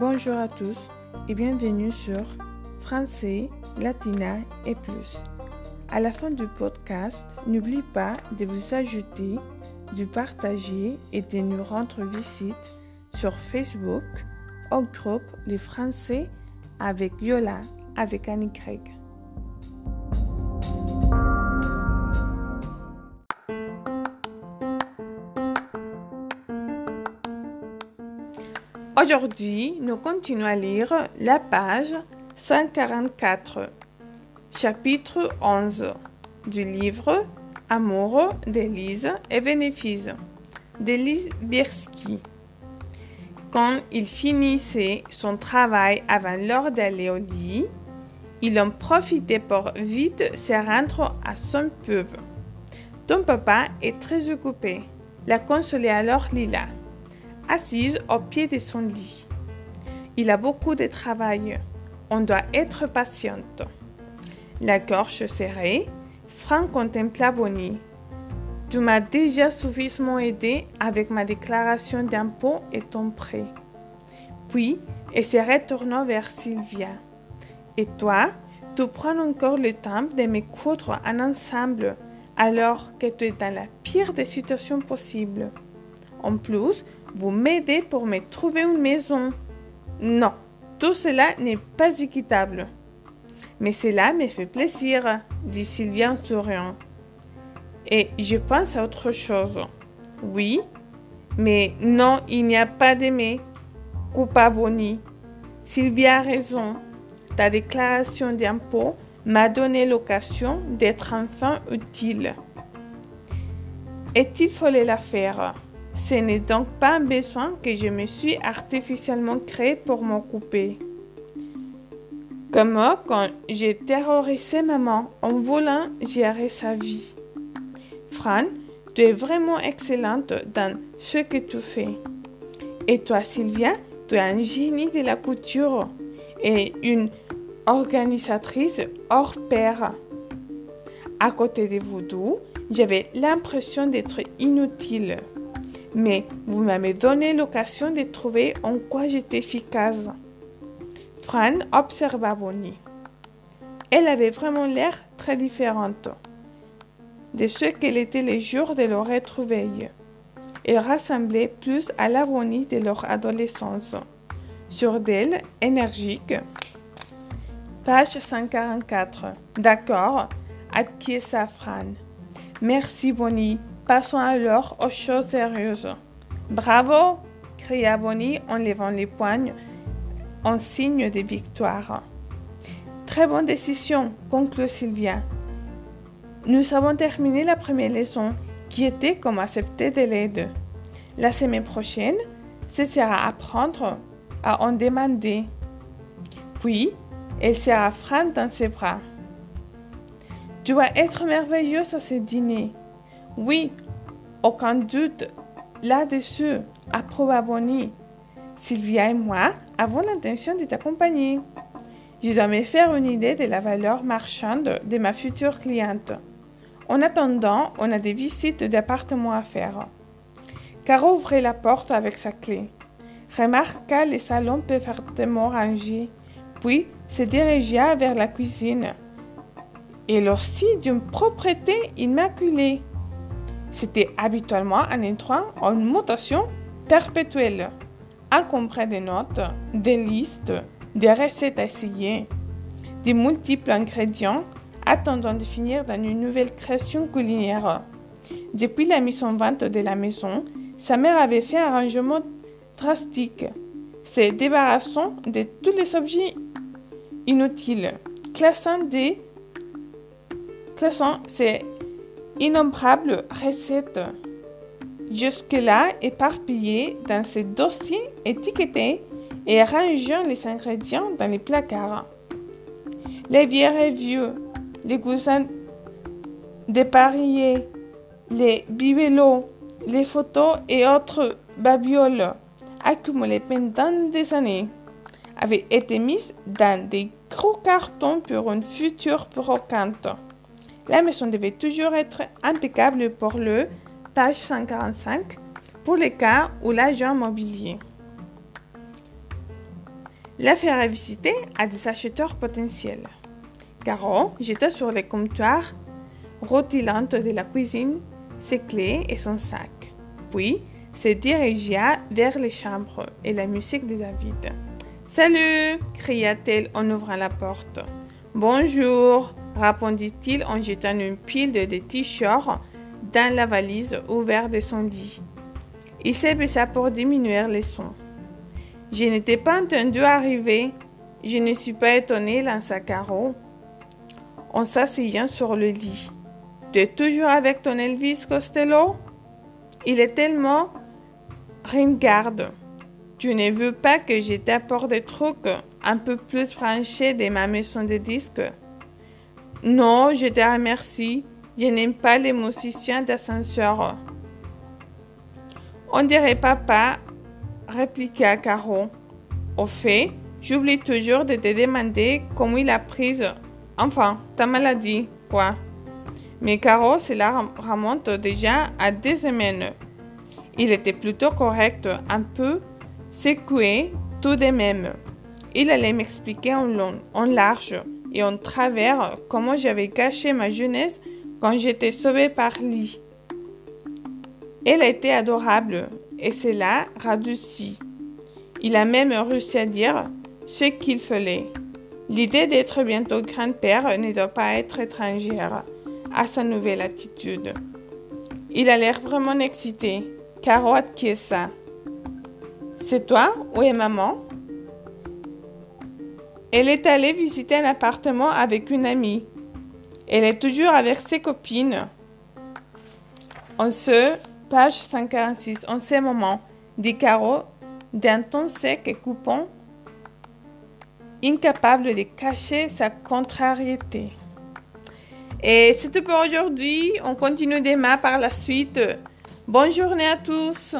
Bonjour à tous et bienvenue sur Français, Latina et plus. À la fin du podcast, n'oublie pas de vous ajouter, de partager et de nous rendre visite sur Facebook au groupe Les Français avec Yola avec Annie Craig. Aujourd'hui, nous continuons à lire la page 144, chapitre 11 du livre Amour d'Élise et bénéfices d'Élise Birsky. Quand il finissait son travail avant l'heure d'aller au lit, il en profitait pour vite se rendre à son pub. Ton papa est très occupé, la consolait alors Lila assise au pied de son lit. Il a beaucoup de travail. On doit être patiente. La gorge serrée, Franck contempla Bonnie. Tu m'as déjà suffisamment aidé avec ma déclaration d'impôt et ton prêt. Puis, elle se retourna vers Sylvia. Et toi, tu prends encore le temps de me coudre un ensemble alors que tu es dans la pire des situations possibles. En plus, vous m'aidez pour me trouver une maison. Non, tout cela n'est pas équitable. Mais cela me fait plaisir, dit Sylvia en souriant. Et je pense à autre chose. Oui, mais non, il n'y a pas d'aimer. Coupa Boni. Sylvia a raison. Ta déclaration d'impôt m'a donné l'occasion d'être enfin utile. Et il fallait la faire? Ce n'est donc pas un besoin que je me suis artificiellement créé pour m'occuper. Comme quand j'ai terrorisé maman en voulant gérer sa vie. Fran, tu es vraiment excellente dans ce que tu fais. Et toi, Sylvia, tu es un génie de la couture et une organisatrice hors pair. À côté de vous j'avais l'impression d'être inutile mais vous m'avez donné l'occasion de trouver en quoi j'étais efficace. Fran observa Bonnie. Elle avait vraiment l'air très différente de ce qu'elle était les jours de leur retrouvaille. Elle rassemblait plus à la de leur adolescence. Sur d'elle, énergique. Page 144. D'accord, acquiesça Fran. Merci Bonnie, Passons alors aux choses sérieuses. Bravo cria Bonnie en levant les poignes en signe de victoire. Très bonne décision, conclut Sylvia. Nous avons terminé la première leçon qui était comme accepter de l'aide. La semaine prochaine, ce sera apprendre à en demander. Puis, elle sera Fran dans ses bras. Tu vas être merveilleuse à ce dîner. Oui, aucun doute là-dessus, approuva Bonnie. Sylvia et moi avons l'intention de t'accompagner. Je dois me faire une idée de la valeur marchande de ma future cliente. En attendant, on a des visites d'appartements à faire. Caro ouvrit la porte avec sa clé, remarqua le salon parfaitement rangé, puis se dirigea vers la cuisine. Elle aussi d'une propreté immaculée. C'était habituellement un endroit en mutation perpétuelle, encombré de notes, des listes, des recettes à essayer, des multiples ingrédients attendant de finir dans une nouvelle création culinaire. Depuis la mise en vente de la maison, sa mère avait fait un rangement drastique, se débarrassant de tous les objets inutiles, classant des classant ses innombrables recettes jusque-là éparpillées dans ces dossiers étiquetés et rangeant les ingrédients dans les placards. Les vieux vieux, les cousins dépareillés, les bibelots, les photos et autres babioles accumulées pendant des années avaient été mises dans des gros cartons pour une future brocante. La maison devait toujours être impeccable pour le page 145 pour les cas où l'agent immobilier. la ferait visiter à des acheteurs potentiels. Caro jeta sur le comptoir rôtilante de la cuisine ses clés et son sac, puis se dirigea vers les chambres et la musique de David. Salut cria-t-elle en ouvrant la porte. Bonjour répondit-il en jetant une pile de t-shirts dans la valise ouverte de son lit. Il s'est baissé pour diminuer les sons. Je n'étais pas entendu arriver. Je ne suis pas étonné, lança Caro en s'asseyant sur le lit. Tu es toujours avec ton Elvis Costello Il est tellement ringarde. Tu ne veux pas que je t'apporte des trucs un peu plus branchés de ma maison de disques? Non, je te remercie. Je n'aime pas les musiciens d'ascenseur. On dirait papa, répliqua Caro. Au fait, j'oublie toujours de te demander comment il a pris, enfin, ta maladie, quoi. Mais Caro, cela remonte déjà à deux semaines. Il était plutôt correct, un peu secoué tout de même. Il allait m'expliquer en long, en large et en travers comment j'avais caché ma jeunesse quand j'étais sauvée par lui. Elle était adorable et cela radouci. Il a même réussi à dire ce qu'il fallait. L'idée d'être bientôt grand-père ne doit pas être étrangère à sa nouvelle attitude. Il a l'air vraiment excité. Caro ça C'est toi ou est maman? Elle est allée visiter un appartement avec une amie. Elle est toujours avec ses copines. En ce Page 146. En ce moment, dit Caro, d'un ton sec et coupant, incapable de cacher sa contrariété. Et c'est tout pour aujourd'hui. On continue demain par la suite. Bonne journée à tous.